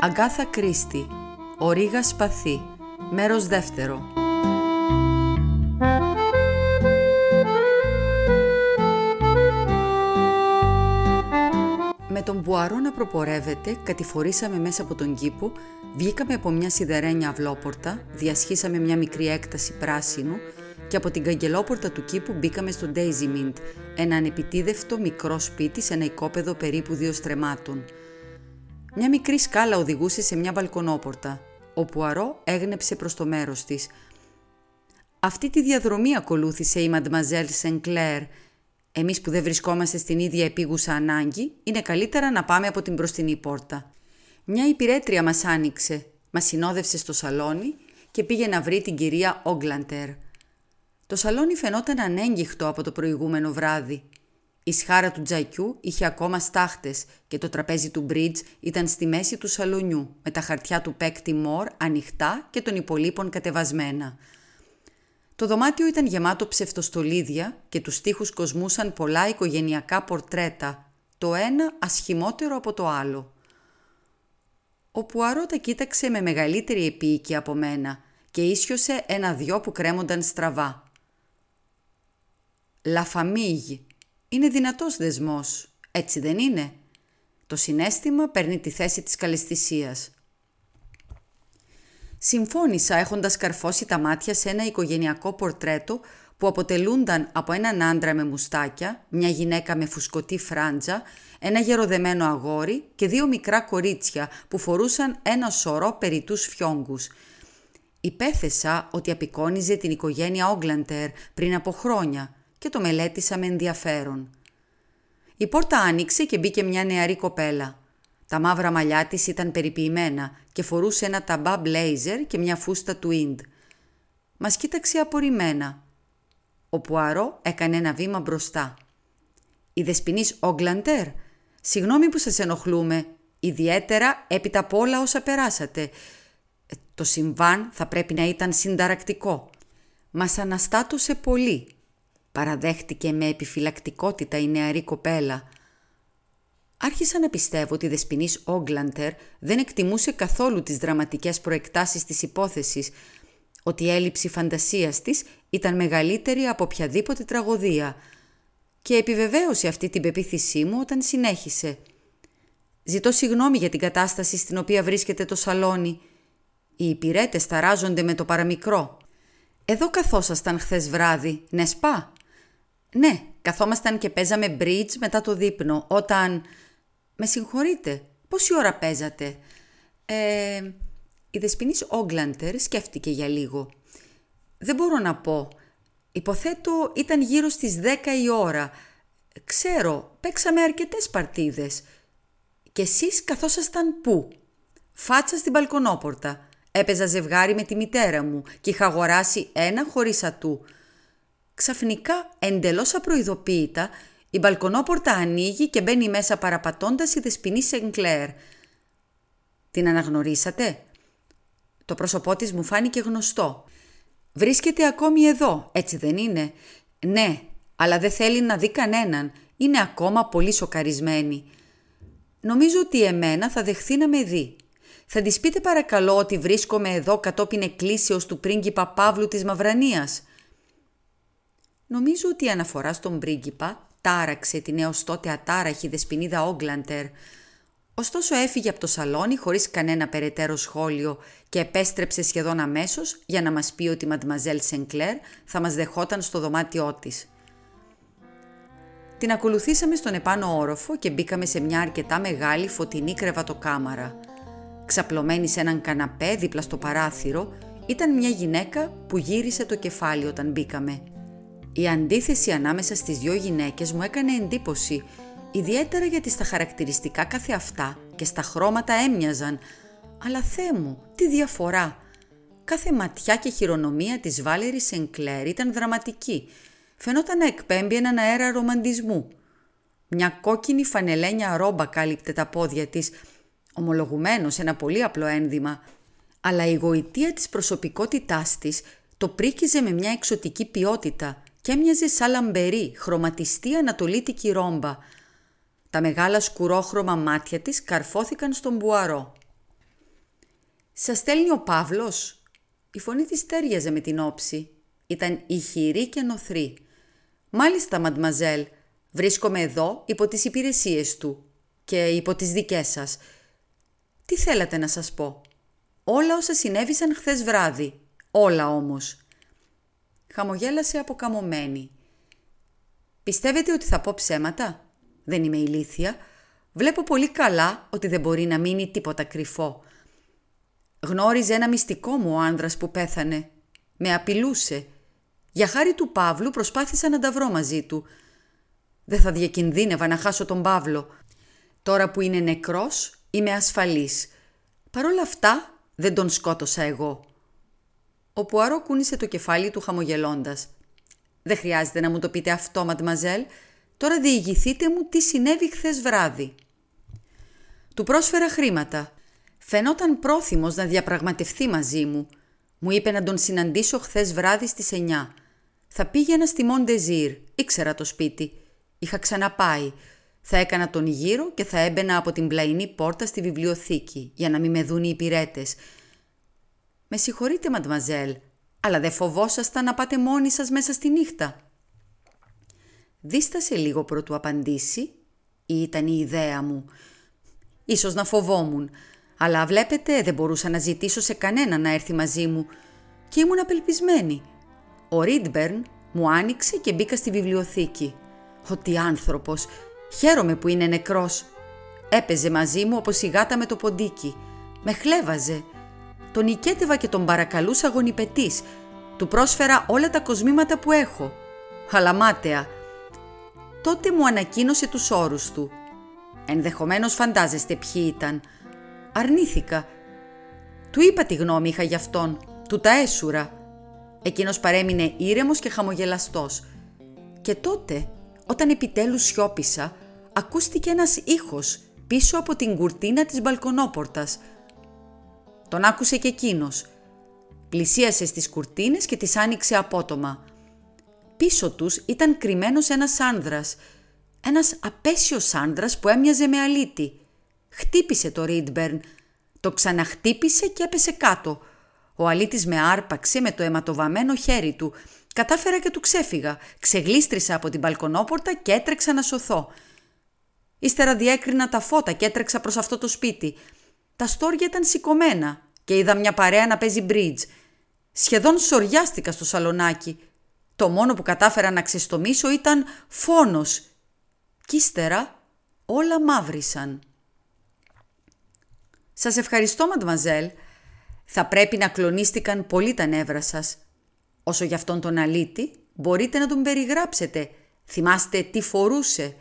Αγκάθα Κρίστη, ο Ρίγας Σπαθή, μέρος δεύτερο. Με τον Μπουαρό να προπορεύεται, κατηφορήσαμε μέσα από τον κήπο, βγήκαμε από μια σιδερένια αυλόπορτα, διασχίσαμε μια μικρή έκταση πράσινου και από την καγκελόπορτα του κήπου μπήκαμε στο Daisy Mint, ένα ανεπιτίδευτο μικρό σπίτι σε ένα οικόπεδο περίπου δύο στρεμάτων – μια μικρή σκάλα οδηγούσε σε μια μπαλκονόπορτα. Ο Πουαρό έγνεψε προς το μέρος της. Αυτή τη διαδρομή ακολούθησε η Μαντμαζέλ Σενκλέρ. Εμείς που δεν βρισκόμαστε στην ίδια επίγουσα ανάγκη, είναι καλύτερα να πάμε από την μπροστινή πόρτα. Μια υπηρέτρια μας άνοιξε, μας συνόδευσε στο σαλόνι και πήγε να βρει την κυρία Όγκλαντερ. Το σαλόνι φαινόταν ανέγγιχτο από το προηγούμενο βράδυ. Η σχάρα του τζακιού είχε ακόμα στάχτες και το τραπέζι του μπρίτζ ήταν στη μέση του σαλονιού με τα χαρτιά του παίκτη Μόρ ανοιχτά και των υπολείπων κατεβασμένα. Το δωμάτιο ήταν γεμάτο ψευτοστολίδια και τους τοίχους κοσμούσαν πολλά οικογενειακά πορτρέτα, το ένα ασχημότερο από το άλλο. Ο Πουαρό τα κοίταξε με μεγαλύτερη επίοικη από μένα και ίσιοσε ένα-δυο που κρέμονταν στραβά. «La famille», είναι δυνατός δεσμός, έτσι δεν είναι. Το συνέστημα παίρνει τη θέση της καλεσθησίας. Συμφώνησα έχοντας καρφώσει τα μάτια σε ένα οικογενειακό πορτρέτο που αποτελούνταν από έναν άντρα με μουστάκια, μια γυναίκα με φουσκωτή φράντζα, ένα γεροδεμένο αγόρι και δύο μικρά κορίτσια που φορούσαν ένα σωρό περιτούς φιόγκους. Υπέθεσα ότι απεικόνιζε την οικογένεια Όγκλαντερ πριν από χρόνια και το μελέτησα με ενδιαφέρον. Η πόρτα άνοιξε και μπήκε μια νεαρή κοπέλα. Τα μαύρα μαλλιά της ήταν περιποιημένα και φορούσε ένα ταμπά μπλέιζερ και μια φούστα του Ίντ. Μας κοίταξε απορριμμένα. Ο Πουαρό έκανε ένα βήμα μπροστά. «Η δεσποινής Όγκλαντερ, συγγνώμη που σας ενοχλούμε, ιδιαίτερα έπειτα από όλα όσα περάσατε. Ε, το συμβάν θα πρέπει να ήταν συνταρακτικό. Μας αναστάτωσε πολύ παραδέχτηκε με επιφυλακτικότητα η νεαρή κοπέλα. Άρχισα να πιστεύω ότι η δεσποινής Όγκλαντερ δεν εκτιμούσε καθόλου τις δραματικές προεκτάσεις της υπόθεσης, ότι η έλλειψη φαντασίας της ήταν μεγαλύτερη από οποιαδήποτε τραγωδία και επιβεβαίωσε αυτή την πεποίθησή μου όταν συνέχισε. «Ζητώ συγγνώμη για την κατάσταση στην οποία βρίσκεται το σαλόνι. Οι υπηρέτες ταράζονται με το παραμικρό. Εδώ καθόσασταν χθες βράδυ, ναι σπά. Ναι, καθόμασταν και παίζαμε bridge μετά το δείπνο, όταν... Με συγχωρείτε, πόση ώρα παίζατε; Ε, η δεσποινής Όγκλαντερ σκέφτηκε για λίγο. Δεν μπορώ να πω. Υποθέτω ήταν γύρω στις 10 η ώρα. Ξέρω, παίξαμε αρκετές παρτίδες. Και εσείς καθόσασταν πού; Φάτσα στην μπαλκονόπορτα. Έπαιζα ζευγάρι με τη μητέρα μου και είχα αγοράσει ένα χωρίς ατού. Ξαφνικά, εντελώς απροειδοποίητα, η μπαλκονόπορτα ανοίγει και μπαίνει μέσα παραπατώντας η δεσποινή Σενκλέρ. Την αναγνωρίσατε; Το πρόσωπό της μου φάνηκε γνωστό. Βρίσκεται ακόμη εδώ, έτσι δεν είναι; Ναι, αλλά δεν θέλει να δει κανέναν. Είναι ακόμα πολύ σοκαρισμένη. Νομίζω ότι εμένα θα δεχθεί να με δει. Θα της πείτε παρακαλώ ότι βρίσκομαι εδώ κατόπιν εκκλήσεως του πρίγκιπα Παύλου της Μαυρανίας. Νομίζω ότι η αναφορά στον πρίγκιπα τάραξε την έως τότε ατάραχη δεσποινίδα Όγκλαντερ. Ωστόσο έφυγε από το σαλόνι χωρίς κανένα περαιτέρω σχόλιο και επέστρεψε σχεδόν αμέσως για να μας πει ότι η Μαντμαζέλ Σενκλέρ θα μας δεχόταν στο δωμάτιό της. Την ακολουθήσαμε στον επάνω όροφο και μπήκαμε σε μια αρκετά μεγάλη φωτεινή κρεβατοκάμαρα. Ξαπλωμένη σε έναν καναπέ δίπλα στο παράθυρο ήταν μια γυναίκα που γύρισε το κεφάλι όταν μπήκαμε. Η αντίθεση ανάμεσα στις δυο γυναίκες μου έκανε εντύπωση, ιδιαίτερα γιατί στα χαρακτηριστικά κάθε αυτά και στα χρώματα έμοιαζαν. Αλλά Θεέ μου, τι διαφορά! Κάθε ματιά και χειρονομία της Βάλερη Σενκλέρ ήταν δραματική. Φαινόταν να εκπέμπει έναν αέρα ρομαντισμού. Μια κόκκινη φανελένια ρόμπα κάλυπτε τα πόδια της, ομολογουμένως ένα πολύ απλό ένδυμα. Αλλά η γοητεία της προσωπικότητάς της Το πρίκιζε με μια εξωτική ποιότητα και έμοιαζε σαν λαμπερή, χρωματιστή ανατολίτικη ρόμπα. Τα μεγάλα σκουρόχρωμα μάτια της καρφώθηκαν στον μπουαρό. «Σας στέλνει ο Παύλος» Η φωνή της τέριαζε με την όψη. Ήταν ηχηρή και νοθρή. «Μάλιστα, μαντμαζέλ, βρίσκομαι εδώ υπό τις υπηρεσίες του και υπό τις δικές σας. Τι θέλατε να σας πω» Όλα όσα συνέβησαν χθες βράδυ. Όλα όμως. Χαμογέλασε αποκαμωμένη. Πιστεύετε ότι θα πω ψέματα; Δεν είμαι ηλίθια. Βλέπω πολύ καλά ότι δεν μπορεί να μείνει τίποτα κρυφό. Γνώριζε ένα μυστικό μου ο άνδρας που πέθανε. Με απειλούσε. Για χάρη του Παύλου προσπάθησα να τα βρω μαζί του. Δεν θα διακινδύνευα να χάσω τον Παύλο. Τώρα που είναι νεκρός είμαι ασφαλής. Παρ' όλα αυτά δεν τον σκότωσα εγώ. Ο Πουαρό κούνησε το κεφάλι του χαμογελώντας. «Δεν χρειάζεται να μου το πείτε αυτό, μαντμαζέλ. Τώρα διηγηθείτε μου τι συνέβη χθες βράδυ». Του πρόσφερα χρήματα. Φαινόταν πρόθυμος να διαπραγματευτεί μαζί μου. Μου είπε να τον συναντήσω χθες βράδυ στις 9. Θα πήγαινα στη Μοντεζίρ. Ήξερα το σπίτι. Είχα ξαναπάει. Θα έκανα τον γύρο και θα έμπαινα από την πλαϊνή πόρτα στη βιβλιοθήκη για να μην με δουν οι υπηρέτες. «Με συγχωρείτε, μαντμαζέλ, αλλά δεν φοβόσασταν να πάτε μόνοι σας μέσα στη νύχτα». Δίστασε λίγο πρωτού απαντήσει ή ήταν η ιδέα μου. Ίσως να φοβόμουν, αλλά βλέπετε δεν μπορούσα να ζητήσω σε κανένα να έρθει μαζί μου και ήμουν απελπισμένη. Ο Ρίντμπερν μου άνοιξε και μπήκα στη βιβλιοθήκη. Ότι άνθρωπος, Χαίρομαι που είναι νεκρός. Έπαιζε μαζί μου όπως η γάτα με το ποντίκι. Με χλέβαζε. Τον νικέτευα και τον παρακαλούσα γονιπετής. Του πρόσφερα όλα τα κοσμήματα που έχω. Αλλά μάταια. Τότε μου ανακοίνωσε τους όρους του. Ενδεχομένως φαντάζεστε ποιοι ήταν. Αρνήθηκα. Του είπα τη γνώμη είχα γι' αυτόν. Του τα έσουρα. Εκείνος παρέμεινε ήρεμος και χαμογελαστός. Και τότε όταν επιτέλους σιώπησα, ακούστηκε ένας ήχος πίσω από την κουρτίνα της μπαλκονόπορτας. Τον άκουσε και εκείνος. Πλησίασε στις κουρτίνες και τις άνοιξε απότομα. Πίσω τους ήταν κρυμμένος ένας άνδρας. Ένας απέσιος άνδρας που έμοιαζε με αλήτη. Χτύπησε το Ρίντμπερν. Το ξαναχτύπησε και έπεσε κάτω. Ο αλήτης με άρπαξε με το αιματοβαμένο χέρι του Κατάφερα και του ξέφυγα. Ξεγλίστρισα από την μπαλκονόπορτα και έτρεξα να σωθώ. Ύστερα διέκρινα τα φώτα και έτρεξα προς αυτό το σπίτι. Τα στόρια ήταν σηκωμένα και είδα μια παρέα να παίζει μπρίτζ. Σχεδόν σοριάστηκα στο σαλονάκι. Το μόνο που κατάφερα να ξεστομίσω ήταν φόνος. Κι ύστερα όλα μαύρισαν. «Σας ευχαριστώ, μαντμαζέλ. Θα πρέπει να κλονίστηκαν πολύ τα νεύρα σας. Όσο για αυτόν τον αλήτη, μπορείτε να τον περιγράψετε. Θυμάστε τι φορούσε.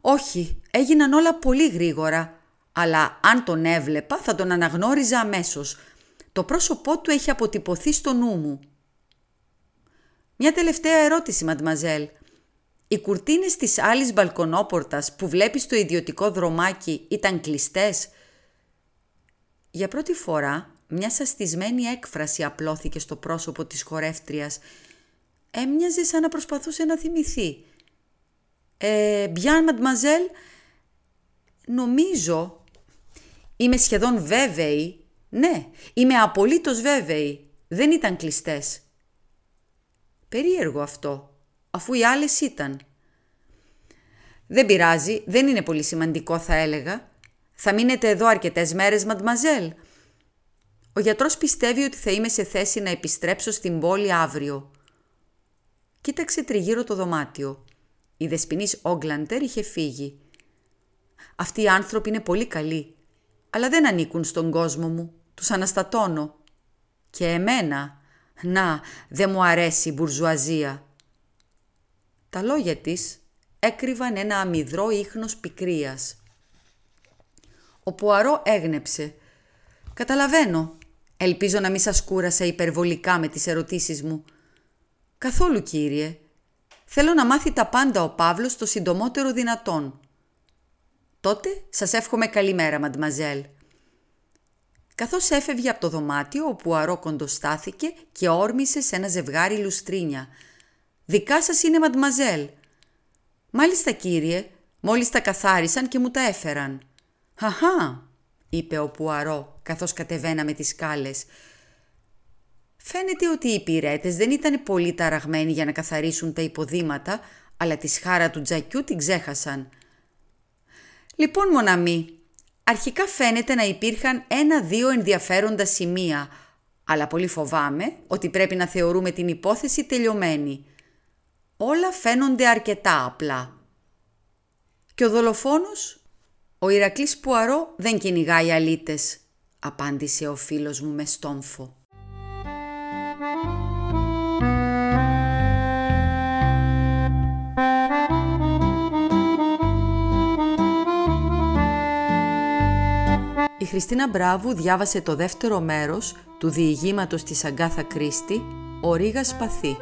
Όχι, έγιναν όλα πολύ γρήγορα. Αλλά αν τον έβλεπα θα τον αναγνώριζα αμέσως. Το πρόσωπό του έχει αποτυπωθεί στο νου μου. Μια τελευταία ερώτηση, μαντμαζέλ. Οι κουρτίνες της άλλης μπαλκονόπορτας που βλέπεις στο ιδιωτικό δρομάκι ήταν κλειστές; Για πρώτη φορά μια σαστισμένη έκφραση απλώθηκε στο πρόσωπο της χορεύτριας. Έμοιαζε σαν να προσπαθούσε να θυμηθεί. «Ε, Μπιάν, μαντμαζέλ, νομίζω, είμαι σχεδόν βέβαιη, ναι, είμαι απολύτως βέβαιη, δεν ήταν κλειστές». Περίεργο αυτό, αφού οι άλλες ήταν. «Δεν πειράζει, δεν είναι πολύ σημαντικό θα έλεγα. Θα μείνετε εδώ αρκετές μέρες, μαντμαζέλ», ο γιατρός πιστεύει ότι θα είμαι σε θέση να επιστρέψω στην πόλη αύριο. Κοίταξε τριγύρω το δωμάτιο. Η δεσποινής Όγκλαντερ είχε φύγει. Αυτοί οι άνθρωποι είναι πολύ καλοί, αλλά δεν ανήκουν στον κόσμο μου. Τους αναστατώνω. Και εμένα, να, δεν μου αρέσει η μπουρζουαζία. Τα λόγια της έκρυβαν ένα αμυδρό ίχνος πικρίας. Ο Πουαρό έγνεψε. «Καταλαβαίνω. Ελπίζω να μην σας κούρασα υπερβολικά με τις ερωτήσεις μου. Καθόλου κύριε. Θέλω να μάθει τα πάντα ο Παύλος το συντομότερο δυνατόν. Τότε σας εύχομαι καλημέρα, μαντμαζέλ. καθώς έφευγε από το δωμάτιο όπου ο Αρό κοντοστάθηκε και όρμησε σε ένα ζευγάρι λουστρίνια. «Δικά σας είναι, μαντμαζέλ». «Μάλιστα, κύριε, μόλις τα καθάρισαν και μου τα έφεραν». «Χαχά», είπε ο Πουαρό, καθώς κατεβαίναμε τις σκάλες. Φαίνεται ότι οι υπηρέτες δεν ήταν πολύ ταραγμένοι για να καθαρίσουν τα υποδήματα, αλλά τη σχάρα του τζακιού την ξέχασαν. Λοιπόν, Μοναμή, αρχικά φαίνεται να υπήρχαν ένα-δύο ενδιαφέροντα σημεία, αλλά πολύ φοβάμαι ότι πρέπει να θεωρούμε την υπόθεση τελειωμένη. Όλα φαίνονται αρκετά απλά. Και ο δολοφόνος, ο Ηρακλής Πουαρό δεν κυνηγάει αλήτες, απάντησε ο φίλος μου με στόμφο. Η Χριστίνα Μπράβου διάβασε το δεύτερο μέρος του διηγήματος της Αγκάθα Κρίστη «Ο Ρήγας Σπαθή».